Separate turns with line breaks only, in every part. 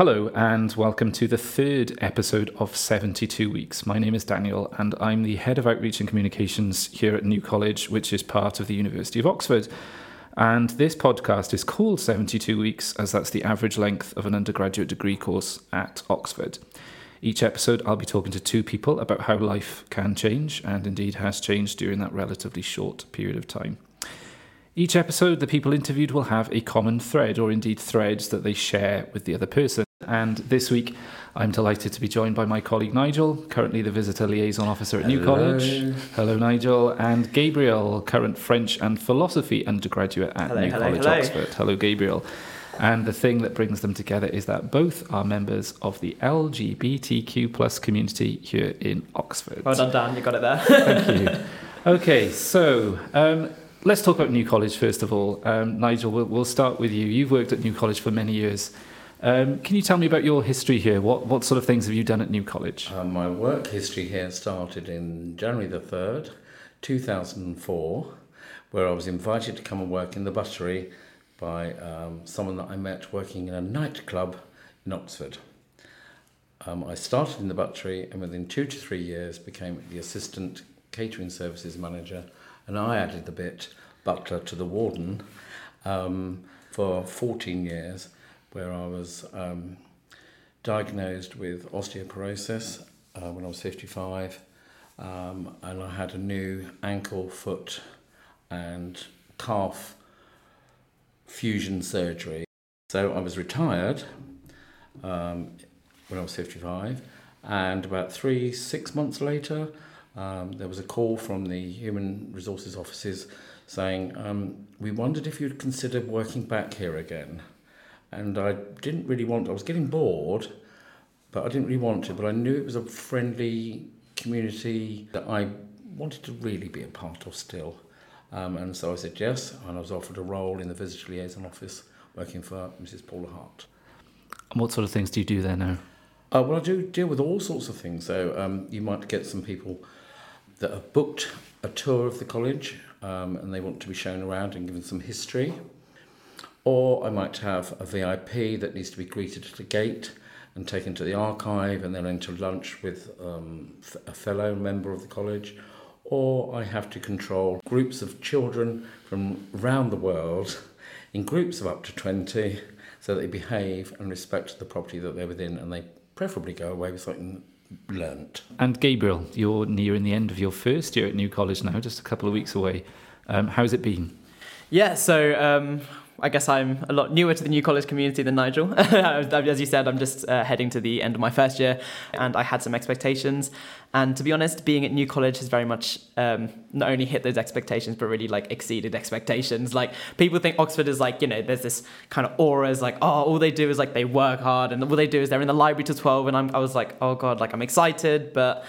Hello, and welcome to the third episode of 72 Weeks. My name is Daniel, and I'm the Head of Outreach and Communications here at New College, which is part of the University of Oxford. And this podcast is called 72 Weeks, as that's the average length of an undergraduate degree course at Oxford. Each episode, I'll be talking to two people about how life can change, and indeed has changed during that relatively short period of time. Each episode, the people interviewed will have a common thread, or indeed threads that they share with the other person. And this week, I'm delighted to be joined by my colleague Nigel, currently the visitor liaison officer at New College. Hello, Nigel. And Gabriel, current French and philosophy undergraduate at
Hello,
New
hello,
College,
hello.
Oxford. Hello, Gabriel. And the thing that brings them together is that both are members of the LGBTQ plus community here in Oxford.
Well done, Dan. You got it there.
Thank you. Okay, so um, let's talk about New College first of all. Um, Nigel, we'll, we'll start with you. You've worked at New College for many years. Um, can you tell me about your history here? What, what sort of things have you done at New College?
Uh, my work history here started in January the 3rd, 2004, where I was invited to come and work in the buttery by um, someone that I met working in a nightclub in Oxford. Um, I started in the buttery and within two to three years became the assistant catering services manager and I added the bit butler to the warden um, for 14 years where I was um, diagnosed with osteoporosis uh, when I was 55 um, and I had a new ankle, foot and calf fusion surgery. So I was retired um, when I was 55 and about three, six months later um, there was a call from the human resources offices saying um, we wondered if you'd consider working back here again and I didn't really want I was getting bored but I didn't really want to but I knew it was a friendly community that I wanted to really be a part of still. Um, and so I said yes and I was offered a role in the visitor liaison office working for Mrs Paula Hart.
And what sort of things do you do there now?
uh, well I do deal with all sorts of things. So um, you might get some people that have booked a tour of the college um, and they want to be shown around and given some history Or I might have a VIP that needs to be greeted at a gate and taken to the archive and then into lunch with um, f- a fellow member of the college. Or I have to control groups of children from around the world in groups of up to 20 so that they behave and respect the property that they're within and they preferably go away with something learnt.
And Gabriel, you're nearing the end of your first year at New College now, just a couple of weeks away. Um, how's it been?
Yeah, so um, I guess I'm a lot newer to the new college community than Nigel. As you said, I'm just uh, heading to the end of my first year, and I had some expectations. And to be honest, being at new college has very much um, not only hit those expectations, but really like exceeded expectations. Like people think Oxford is like you know, there's this kind of aura, is like oh, all they do is like they work hard, and all they do is they're in the library till twelve. And I'm, I was like, oh god, like I'm excited, but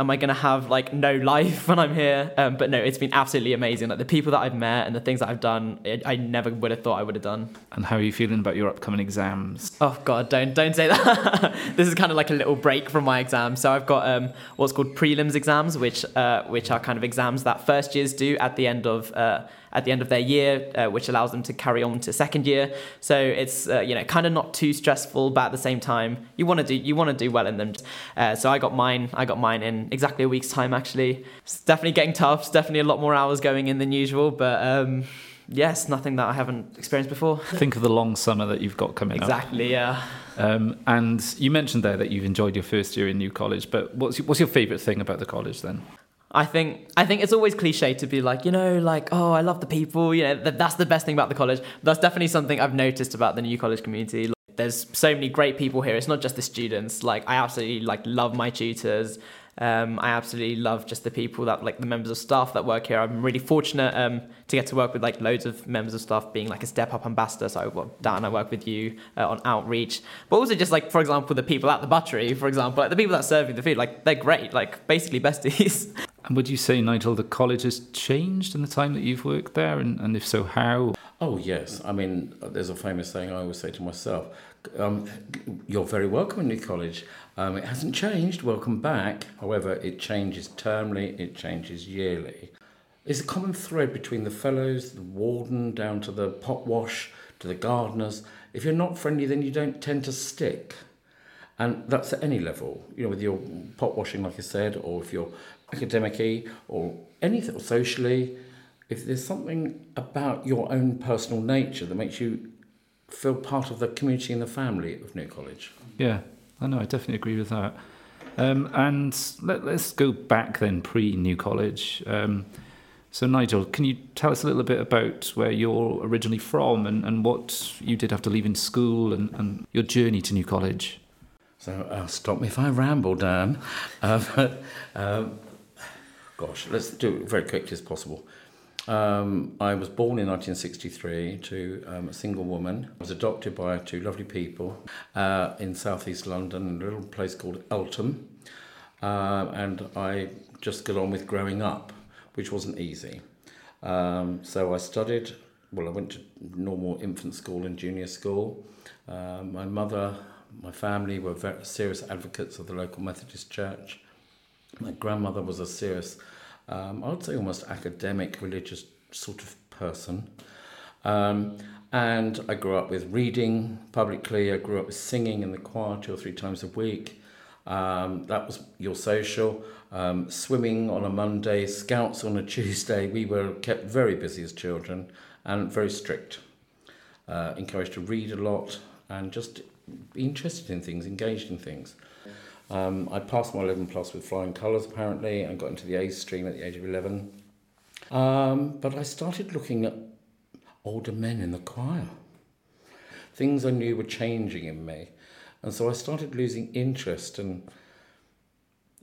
am I going to have like no life when I'm here? Um, but no, it's been absolutely amazing. Like the people that I've met and the things that I've done, it, I never would have thought I would have done.
And how are you feeling about your upcoming exams?
Oh God, don't don't say that. this is kind of like a little break from my exam. So I've got um, what's called prelims exams, which uh, which are kind of exams that first years do at the end of uh, at the end of their year, uh, which allows them to carry on to second year. So it's uh, you know kind of not too stressful, but at the same time you want to do you want to do well in them. Uh, so I got mine. I got mine in exactly a week's time. Actually, it's definitely getting tough. It's definitely a lot more hours going in than usual, but. Um, Yes, nothing that I haven't experienced before.
Think of the long summer that you've got coming up.
Exactly, yeah.
Um, and you mentioned there that you've enjoyed your first year in New College, but what's your, what's your favourite thing about the college then?
I think I think it's always cliche to be like, you know, like, oh, I love the people. You know, that, that's the best thing about the college. That's definitely something I've noticed about the new college community. Like, there's so many great people here. It's not just the students. Like, I absolutely like love my tutors. Um, I absolutely love just the people that like the members of staff that work here. I'm really fortunate um, to get to work with like loads of members of staff being like a step up ambassador. So well, Dan, I work with you uh, on outreach, but also just like for example the people at the buttery, for example, like the people that serve you the food, like they're great, like basically besties.
And would you say, Nigel, the college has changed in the time that you've worked there? And, and if so, how?
Oh, yes. I mean, there's a famous saying I always say to myself um, You're very welcome in New College. Um, it hasn't changed, welcome back. However, it changes termly, it changes yearly. There's a common thread between the fellows, the warden, down to the pot wash, to the gardeners. if you're not friendly, then you don't tend to stick. And that's at any level, you know, with your pot washing, like I said, or if you're academic or anything, or socially, if there's something about your own personal nature that makes you feel part of the community and the family of New College.
Yeah, I know, I definitely agree with that. Um, and let, us go back then, pre New College. Um, so, Nigel, can you tell us a little bit about where you're originally from and, and what you did after leaving school and, and your journey to New College?
So, uh, stop me if I ramble, Dan. Um, gosh, let's do it very quickly as possible. Um, I was born in 1963 to um, a single woman. I was adopted by two lovely people uh, in southeast London, a little place called Eltham. Uh, and I just got on with growing up, which wasn't easy. Um, so I studied, well, I went to normal infant school and junior school. Uh, my mother, my family were very serious advocates of the local Methodist Church. My grandmother was a serious um, I would say almost academic, religious sort of person. Um, and I grew up with reading publicly. I grew up with singing in the choir two or three times a week. Um, that was your social. Um, swimming on a Monday, scouts on a Tuesday. We were kept very busy as children and very strict. Uh, encouraged to read a lot and just be interested in things, engaged in things. Um, I passed my 11 plus with flying colours apparently and got into the A stream at the age of 11. Um, but I started looking at older men in the choir. Things I knew were changing in me. And so I started losing interest and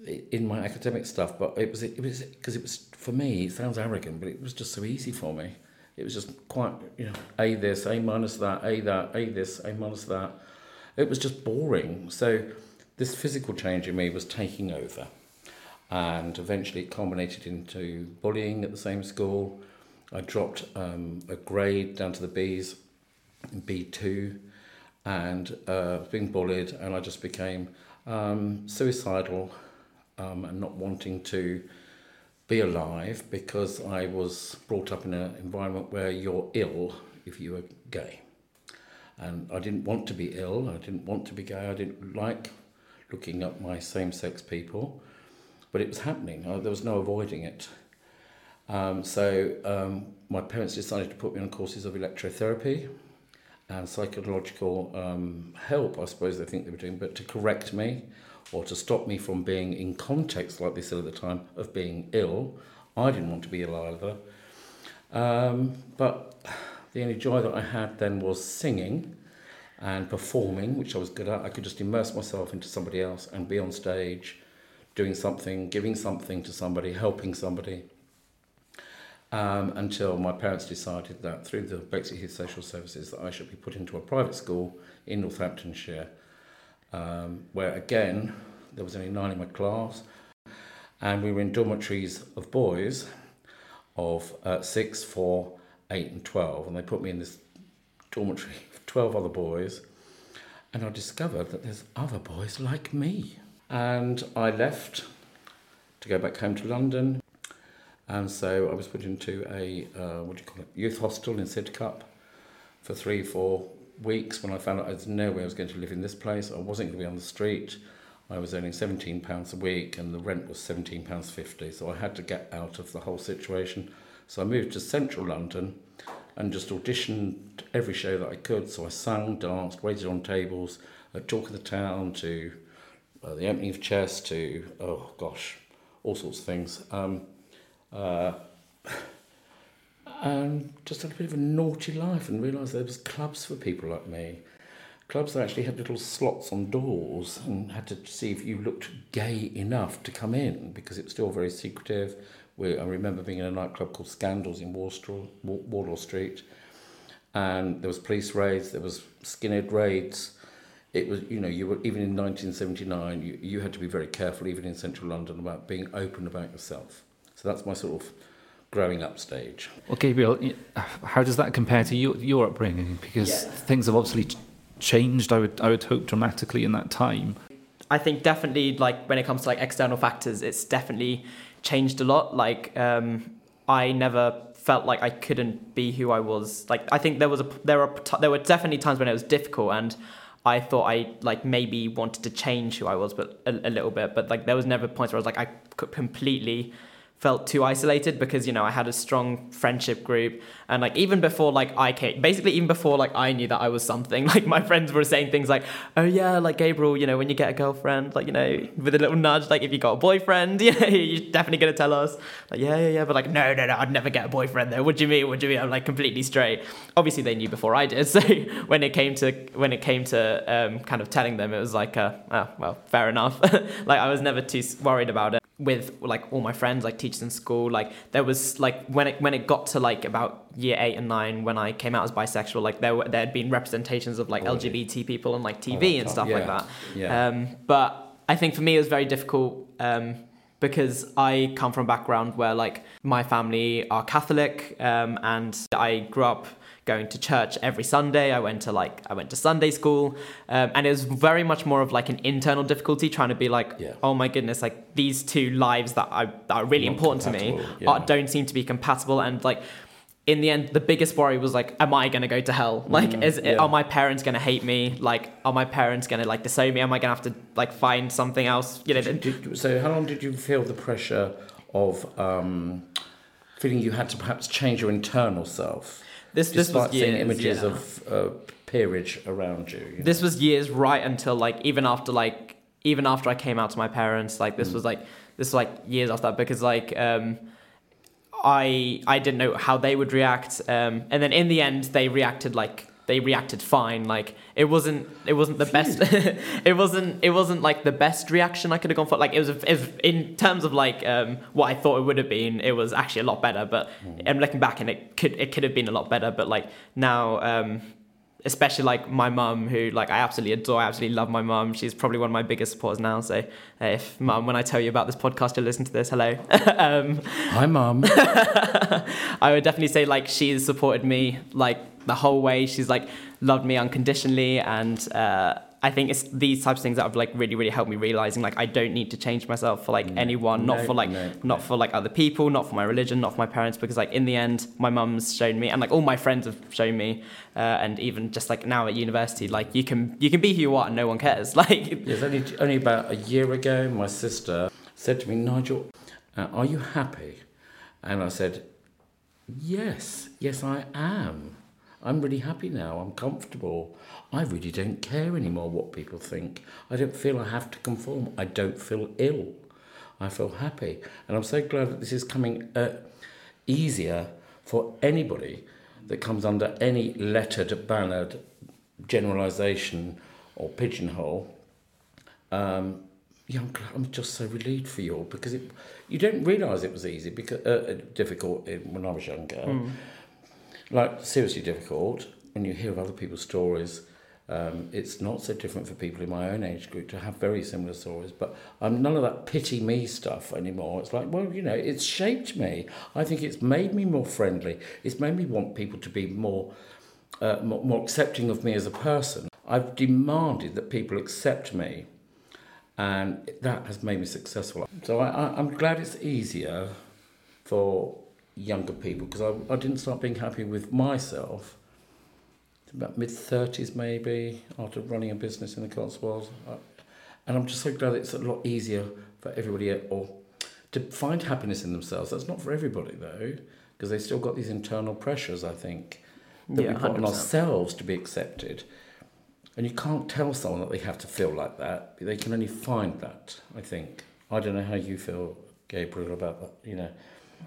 in my academic stuff, but it was it was because it was for me. It sounds arrogant, but it was just so easy for me. It was just quite you know a this, a minus that, a that, a this, a minus that. It was just boring. So this physical change in me was taking over. And eventually it culminated into bullying at the same school. I dropped um, a grade down to the Bs B2 and uh, being bullied, and I just became um, suicidal um, and not wanting to be alive because I was brought up in an environment where you're ill if you are gay. And I didn't want to be ill, I didn't want to be gay, I didn't like looking up my same sex people, but it was happening. I, there was no avoiding it. Um, so um, my parents decided to put me on courses of electrotherapy and psychological um, help, I suppose they think they were doing, but to correct me or to stop me from being in context, like they said at the time, of being ill. I didn't want to be ill either. Um, but the only joy that I had then was singing and performing, which I was good at. I could just immerse myself into somebody else and be on stage doing something, giving something to somebody, helping somebody. Um, until my parents decided that through the Bexleyheath Social Services that I should be put into a private school in Northamptonshire, um, where again there was only nine in my class, and we were in dormitories of boys of uh, six, four, eight, and twelve, and they put me in this dormitory 12 other boys, and I discovered that there's other boys like me. And I left to go back home to London, and so I was put into a, uh, what do you call it, youth hostel in Sidcup for three, four weeks when I found out there's no way I was going to live in this place. I wasn't going to be on the street. I was earning £17 a week and the rent was £17.50, so I had to get out of the whole situation. So I moved to central London and just auditioned every show that I could. So I sang, danced, waited on tables, at Talk of the Town to uh, the opening of Chess to, oh gosh, all sorts of things. Um, uh, and just had a bit of a naughty life and realised there was clubs for people like me. Clubs that actually had little slots on doors and had to see if you looked gay enough to come in because it was still very secretive we, I remember being in a nightclub called Scandals in Wardour Street, and there was police raids, there was skinhead raids. It was, you know, you were even in 1979, you, you had to be very careful, even in central London, about being open about yourself. So that's my sort of growing up stage.
Well, Gabriel, how does that compare to your, your upbringing? Because yeah. things have obviously changed. I would I would hope dramatically in that time.
I think definitely like when it comes to like external factors, it's definitely changed a lot. Like um, I never felt like I couldn't be who I was. Like I think there was a there are there were definitely times when it was difficult and I thought I like maybe wanted to change who I was, but a, a little bit. But like there was never points where I was like I completely felt too isolated because you know I had a strong friendship group. And like even before like I came basically even before like I knew that I was something. Like my friends were saying things like oh yeah like Gabriel you know when you get a girlfriend like you know with a little nudge like if you got a boyfriend know you're definitely gonna tell us. Like yeah yeah yeah but like no no no I'd never get a boyfriend though. What do you mean? What do you mean? I'm like completely straight. Obviously they knew before I did. So when it came to when it came to um, kind of telling them it was like uh, oh, well fair enough. Like I was never too worried about it with like all my friends like teachers in school like there was like when it when it got to like about year eight and nine when I came out as bisexual like there were there had been representations of like oh, LGBT people on like TV oh, and stuff yeah. like that yeah. um but I think for me it was very difficult um because I come from a background where like my family are Catholic um and I grew up going to church every Sunday. I went to like I went to Sunday school, um, and it was very much more of like an internal difficulty trying to be like, yeah. oh my goodness, like these two lives that, I, that are really Not important to me yeah. are, don't seem to be compatible, and like in the end, the biggest worry was like, am I gonna go to hell? Like, mm, is yeah. are my parents gonna hate me? Like, are my parents gonna like disown me? Am I gonna have to like find something else? You know.
Did, did, so, how long did you feel the pressure of um, feeling you had to perhaps change your internal self?
This this was years,
seeing images
yeah.
of uh, peerage around you. you
this know? was years right until like even after like even after I came out to my parents. Like this mm. was like this was like years after that because like um, I I didn't know how they would react. Um, and then in the end, they reacted like they reacted fine. Like it wasn't it wasn't the Phew. best. it wasn't it wasn't like the best reaction I could have gone for. Like it was, it was in terms of like um, what I thought it would have been. It was actually a lot better. But mm. I'm looking back and it could it could have been a lot better. But like now. Um, especially like my mum who like I absolutely adore I absolutely love my mum she's probably one of my biggest supporters now so if mum when I tell you about this podcast you'll listen to this hello um,
hi mum
I would definitely say like she's supported me like the whole way. She's like loved me unconditionally, and uh, I think it's these types of things that have like really, really helped me realizing like I don't need to change myself for like no, anyone, not no, for like no, not for like other people, not for my religion, not for my parents, because like in the end, my mum's shown me, and like all my friends have shown me, uh, and even just like now at university, like you can you can be who you are and no one cares. Like
yes, only only about a year ago, my sister said to me, Nigel, uh, are you happy? And I said, yes, yes, I am. I'm really happy now. I'm comfortable. I really don't care anymore what people think. I don't feel I have to conform. I don't feel ill. I feel happy. And I'm so glad that this is coming uh, easier for anybody that comes under any lettered, bannered generalisation or pigeonhole. Um, yeah, I'm, I'm just so relieved for you all because it, you don't realise it was easy because uh, difficult when I was younger. Mm like seriously difficult when you hear of other people's stories. Um, it's not so different for people in my own age group to have very similar stories, but I'm none of that pity me stuff anymore. It's like, well, you know, it's shaped me. I think it's made me more friendly. It's made me want people to be more, uh, more, more accepting of me as a person. I've demanded that people accept me, and that has made me successful. So I, I, I'm glad it's easier for younger people because I, I didn't start being happy with myself about mid 30s maybe after running a business in the Cotswolds. And I'm just so glad it's a lot easier for everybody eh, or to find happiness in themselves. That's not for everybody though because they've still got these internal pressures I think that yeah, we put 100%. on ourselves to be accepted. And you can't tell someone that they have to feel like that. They can only find that I think. I don't know how you feel Gabriel about that you know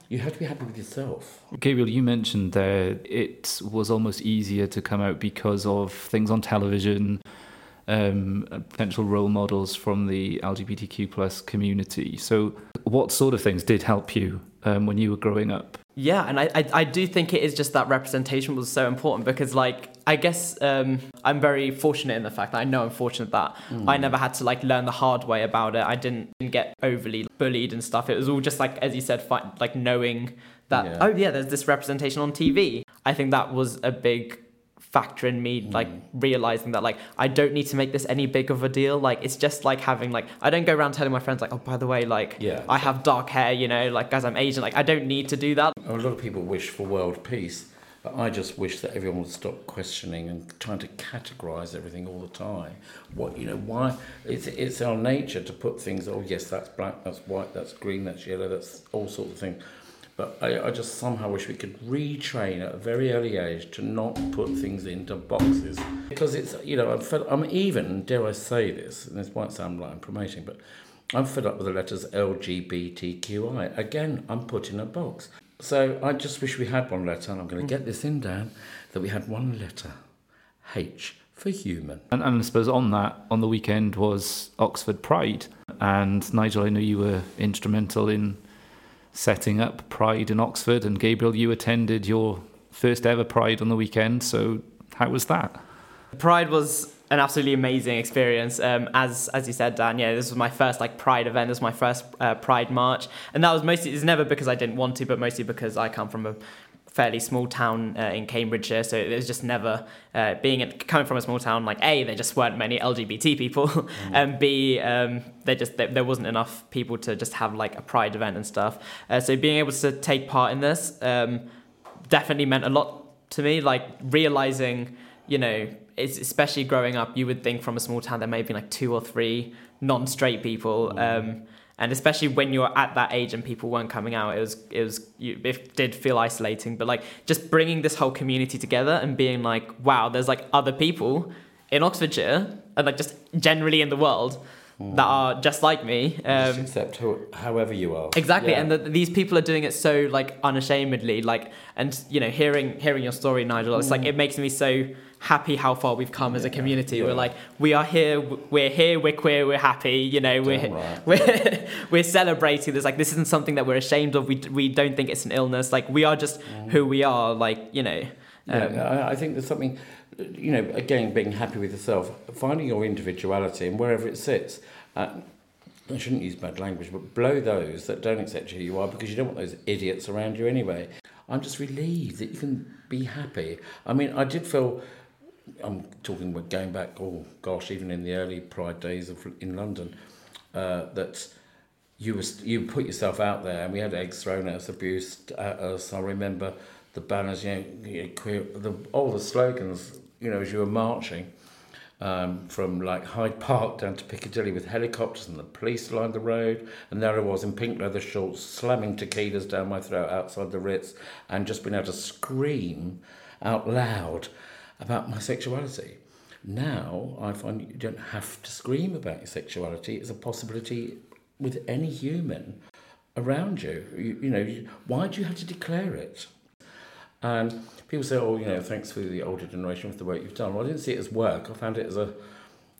you have to be happy with yourself.
Gabriel, you mentioned that it was almost easier to come out because of things on television, um, potential role models from the LGBTQ plus community. So, what sort of things did help you um, when you were growing up?
Yeah, and I, I, I do think it is just that representation was so important because like I guess um, I'm very fortunate in the fact that I know I'm fortunate that mm. I never had to like learn the hard way about it. I didn't, didn't get overly bullied and stuff. It was all just like as you said, fi- like knowing that yeah. oh yeah, there's this representation on TV. I think that was a big factor in me like realizing that like I don't need to make this any big of a deal. Like it's just like having like I don't go around telling my friends like oh by the way like
Yeah.
I have dark hair you know like as I'm Asian like I don't need to do that.
A lot of people wish for world peace, but I just wish that everyone would stop questioning and trying to categorise everything all the time. What you know, why it's it's our nature to put things. Oh yes, that's black, that's white, that's green, that's yellow, that's all sorts of things. But I, I just somehow wish we could retrain at a very early age to not put things into boxes because it's you know I'm fed, I'm even dare I say this, and this might sound like I'm promoting, but I'm fed up with the letters LGBTQI. Again, I'm put in a box. So I just wish we had one letter, and I'm going to get this in, Dan, that we had one letter H for human.
And, and I suppose on that, on the weekend was Oxford Pride. And Nigel, I know you were instrumental in setting up Pride in Oxford. And Gabriel, you attended your first ever Pride on the weekend. So how was that?
Pride was an absolutely amazing experience. Um, as as you said, Dan, yeah, this was my first like Pride event. This was my first uh, Pride march, and that was mostly it's never because I didn't want to, but mostly because I come from a fairly small town uh, in Cambridgeshire, so it was just never uh, being in, coming from a small town. Like a, there just weren't many LGBT people, and b, um, there just there, there wasn't enough people to just have like a Pride event and stuff. Uh, so being able to take part in this um, definitely meant a lot to me. Like realizing, you know, it's especially growing up, you would think from a small town there may have been like two or three non-straight people. Um, and especially when you're at that age and people weren't coming out, it was it was you, it did feel isolating. But like just bringing this whole community together and being like, wow, there's like other people in Oxfordshire and like just generally in the world that are just like me.
Just
Um,
accept who, however you are.
Exactly,
Yeah.
and that these people are doing it so like unashamedly, like, and you know, hearing hearing your story, Nigel, it's like it makes me so happy how far we've come as a community.
yeah.
We're like, we are here, we're here, we're queer, we're happy, you know, we're
right.
we're we're celebrating this. Like, this isn't something that we're ashamed of. We we don't think it's an illness. Like, we are just who we are. Like, you know. Um,
Yeah, I, I think there's something, you know, again, being happy with yourself, finding your individuality and wherever it sits. Uh, I shouldn't use bad language, but blow those that don't accept who you are because you don't want those idiots around you anyway. I'm just relieved that you can be happy. I mean, I did feel, I'm talking about going back, oh gosh, even in the early Pride days of, in London, uh, that you was you put yourself out there, and we had eggs thrown at us, abused at us. I remember the banners, you know, queer, the all the slogans, you know, as you were marching um, from like Hyde Park down to Piccadilly with helicopters and the police lined the road, and there I was in pink leather shorts, slamming tequilas down my throat outside the Ritz, and just being able to scream out loud about my sexuality. Now I find you don't have to scream about your sexuality; it's a possibility with any human around you. You, you know, why do you have to declare it? And people say, "Oh, you know, thanks for the older generation for the work you've done." Well, I didn't see it as work. I found it as a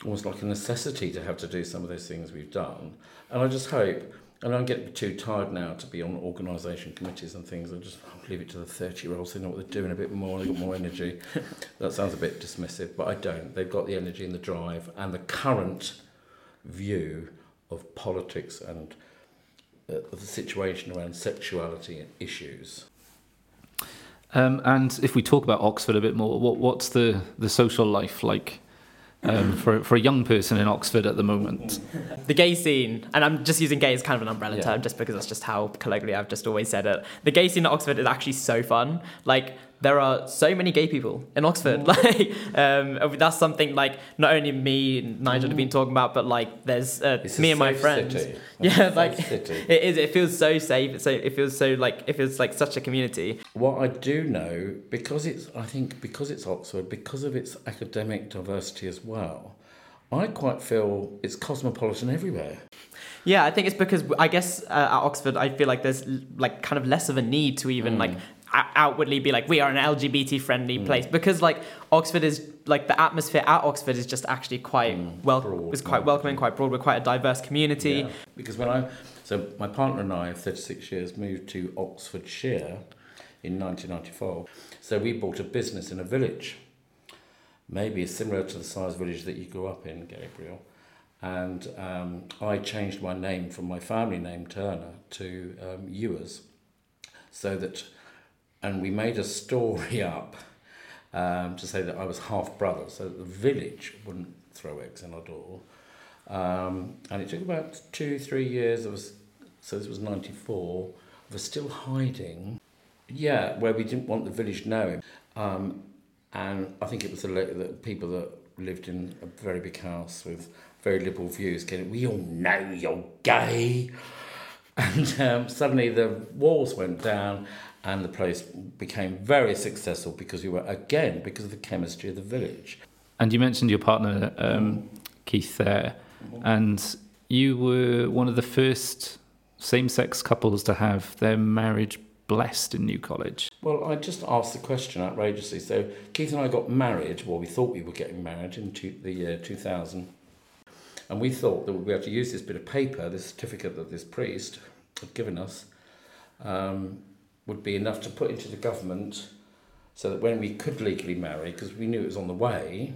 almost like a necessity to have to do some of those things we've done. And I just hope, and I'm getting too tired now to be on organisation committees and things. I just leave it to the thirty-year-olds. They know what they're doing a bit more. They've got more energy. that sounds a bit dismissive, but I don't. They've got the energy and the drive and the current view of politics and uh, the situation around sexuality and issues.
Um, and if we talk about Oxford a bit more, what, what's the, the social life like um, for, for a young person in Oxford at the moment?
the gay scene, and I'm just using gay as kind of an umbrella
Yeah.
term just because that's just how colloquially I've just always said it. The gay scene at Oxford is actually so fun. Like, there are so many gay people in Oxford. Like, um, that's something like not only me and Nigel have been talking about, but like there's uh, me and my friends. Yeah, like
city.
it is. It feels so safe. It's so it feels so like it feels like such a community.
What I do know, because it's, I think, because it's Oxford, because of its academic diversity as well, I quite feel it's cosmopolitan everywhere.
Yeah, I think it's because I guess uh, at Oxford, I feel like there's like kind of less of a need to even like
Mm.
o- outwardly be like we are an LGBT friendly place because like Oxford is like the atmosphere at Oxford is just actually quite well
Mm. broad,
is quite welcoming, quite broad. We're quite a diverse community.
Yeah. Because when I, so my partner and I of 36 years moved to Oxfordshire in 1994. So we bought a business in a village, maybe similar to the size village that you grew up in, Gabriel. And um, I changed my name from my family name, Turner, to um, Ewers. So that, and we made a story up um, to say that I was half brother, so the village wouldn't throw eggs in our door. Um, and it took about two, three years. It was, so this was 94. I was still hiding. Yeah, where we didn't want the village knowing. Um, and I think it was the, the people that lived in a very big house with very liberal views getting, we all know you're gay. And um, suddenly the walls went down and the place became very successful because we were, again, because of the chemistry of the village.
And you mentioned your partner, um, Keith, there, and you were one of the first same sex couples to have their marriage blessed in New College.
Well, I just asked the question outrageously. So Keith and I got married, well, we thought we were getting married in two, the year 2000. And we thought that we'd be able to use this bit of paper, this certificate that this priest had given us, um, would be enough to put into the government so that when we could legally marry, because we knew it was on the way,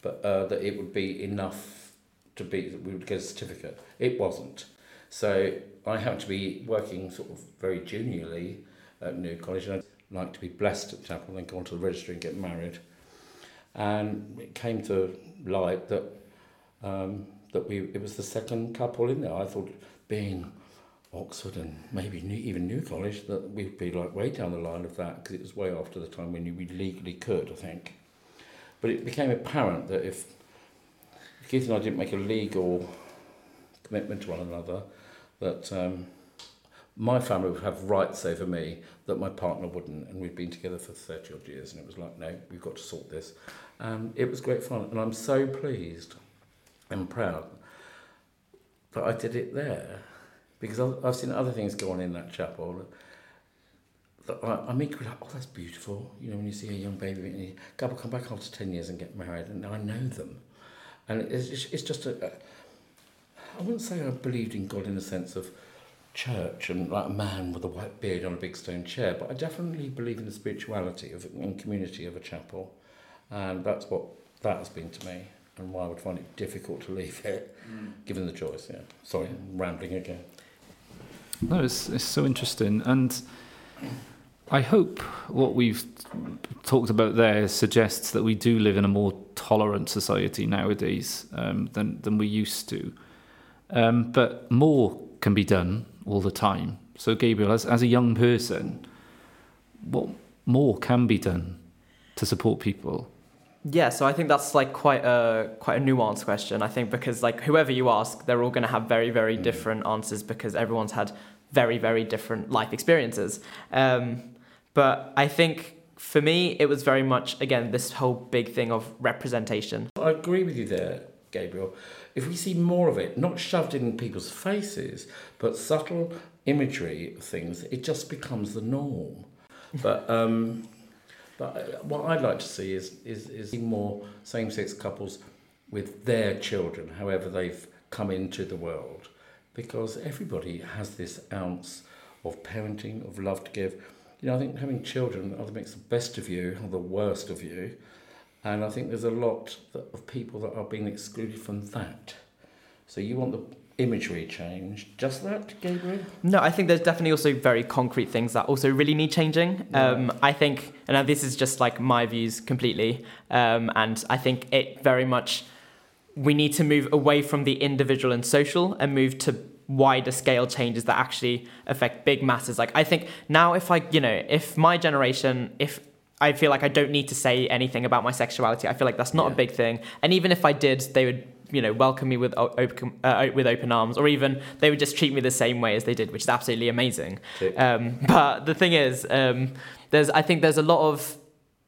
but uh, that it would be enough to be, that we would get a certificate. It wasn't. So I happened to be working sort of very juniorly at New College, and I'd like to be blessed at the chapel and then go on to the registry and get married. And it came to light that um, that we it was the second couple in there. I thought being Oxford and maybe new, even New College that we'd be like way down the line of that because it was way after the time when we legally could, I think. But it became apparent that if, Keith and I didn't make a legal commitment to one another, that um, my family would have rights over me that my partner wouldn't. And we'd been together for 30 odd years, and it was like, no, we've got to sort this. And it was great fun, and I'm so pleased and proud that I did it there because I've, I've seen other things go on in that chapel. I, I'm equally like, oh, that's beautiful. You know, when you see a young baby, and a couple come back after 10 years and get married, and I know them. And it's, it's just a, a, I wouldn't say I believed in God in the sense of church and like a man with a white beard on a big stone chair, but I definitely believe in the spirituality of and community of a chapel, and that's what that has been to me, and why I would find it difficult to leave it, mm. given the choice. Yeah, sorry, I'm rambling again.
No, it's, it's so interesting. And I hope what we've talked about there suggests that we do live in a more tolerant society nowadays um, than, than we used to. Um, but more can be done all the time. So, Gabriel, as, as a young person, what more can be done to support people?
Yeah, so I think that's like quite a quite a nuanced question. I think because like whoever you ask, they're all going to have very very mm. different answers because everyone's had very, very different life experiences. Um, but I think for me, it was very much, again, this whole big thing of representation.
I agree with you there, Gabriel. If we see more of it, not shoved in people's faces, but subtle imagery of things, it just becomes the norm. But um, but uh, what I'd like to see is is is more same-sex couples with their children, however they've come into the world because everybody has this ounce of parenting, of love to give. You know, I think having children either makes the best of you or the worst of you. And I think there's a lot of people that are being excluded from that. So you want the imagery change. Just that, Gabriel?
No, I think there's definitely also very concrete things that also really need changing. Yeah. Um, I think, and this is just like my views completely, um, and I think it very much we need to move away from the individual and social and move to wider scale changes that actually affect big masses. Like I think now if I, you know, if my generation, if I feel like I don't need to say anything about my sexuality, I feel like that's not yeah. a big thing. And even if I did, they would you know welcome me with open uh, with open arms or even they would just treat me the same way as they did which is absolutely amazing. Um, but the thing is um, there's i think there's a lot of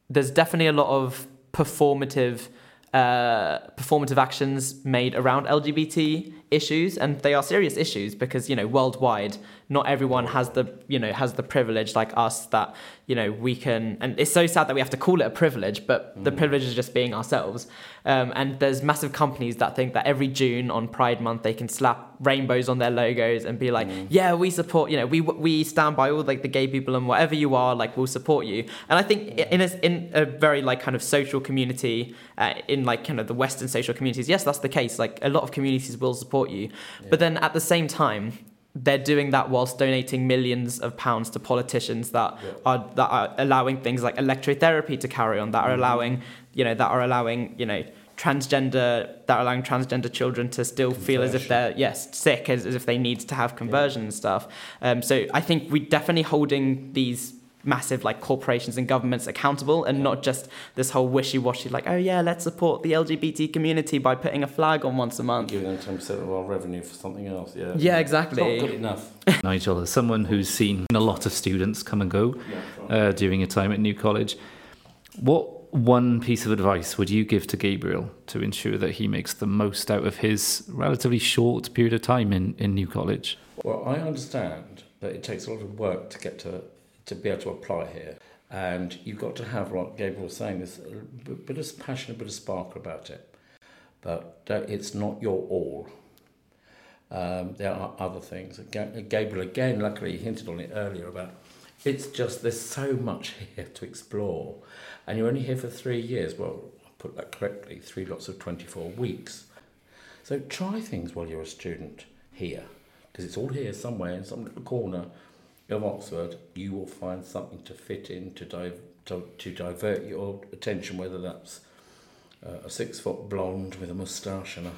there's definitely a lot of performative uh, performative actions made around LGBT issues, and they are serious issues because you know worldwide, not everyone has the you know has the privilege like us that you know we can. And it's so sad that we have to call it a privilege, but mm. the privilege is just being ourselves. Um, and there's massive companies that think that every June on Pride Month they can slap rainbows on their logos and be like, mm. yeah, we support. You know, we we stand by all like the gay people and whatever you are, like we'll support you. And I think in a, in a very like kind of social community, uh, in like kind of the Western social communities, yes, that's the case. Like a lot of communities will support you, yeah. but then at the same time they're doing that whilst donating millions of pounds to politicians that
Yeah.
are that are allowing things like electrotherapy to carry on, that are
Mhm.
allowing you know that are allowing you know transgender that are allowing transgender children to still feel as if they're yes sick as, as if they need to have conversion and stuff. Um, so I think we definitely holding these massive like corporations and governments accountable and not just this whole wishy-washy like oh yeah let's support the lgbt community by putting a flag on once a month
Giving them 10% of our revenue for something else, yeah.
yeah
It's not
exactly
good enough.
Nigel, as someone who's seen a lot of students come and go uh, during your time at New College, what one piece of advice would you give to Gabriel to ensure that he makes the most out of his relatively short period of time in, in New College?
Well, I understand that it takes a lot of work to get to to be able to apply here, and you've got to have, like Gabriel was saying, this a bit of passion, a bit of spark about it. But it's not your all. Um, there are other things. Gabriel again, luckily, hinted on it earlier about it's just there's so much here to explore, and you're only here for three years. Well, I put that correctly, three lots of twenty-four weeks. So try things while you're a student here because it's all here somewhere in some little corner of Oxford. You will find something to fit in to dive to, to divert your attention, whether that's uh, a six foot blonde with a moustache and a,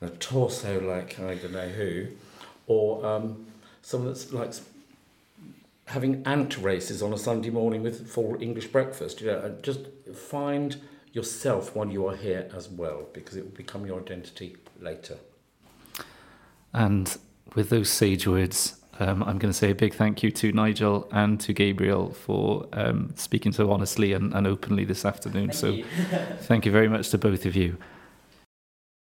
and a torso like I don't know who, or um, someone that's like having ant races on a Sunday morning with full English breakfast. You know, just find yourself while you are here as well, because it will become your identity later.
And with those sage words, um, I'm going to say a big thank you to Nigel and to Gabriel for um, speaking so honestly and, and openly this afternoon. so thank you very much to both of you.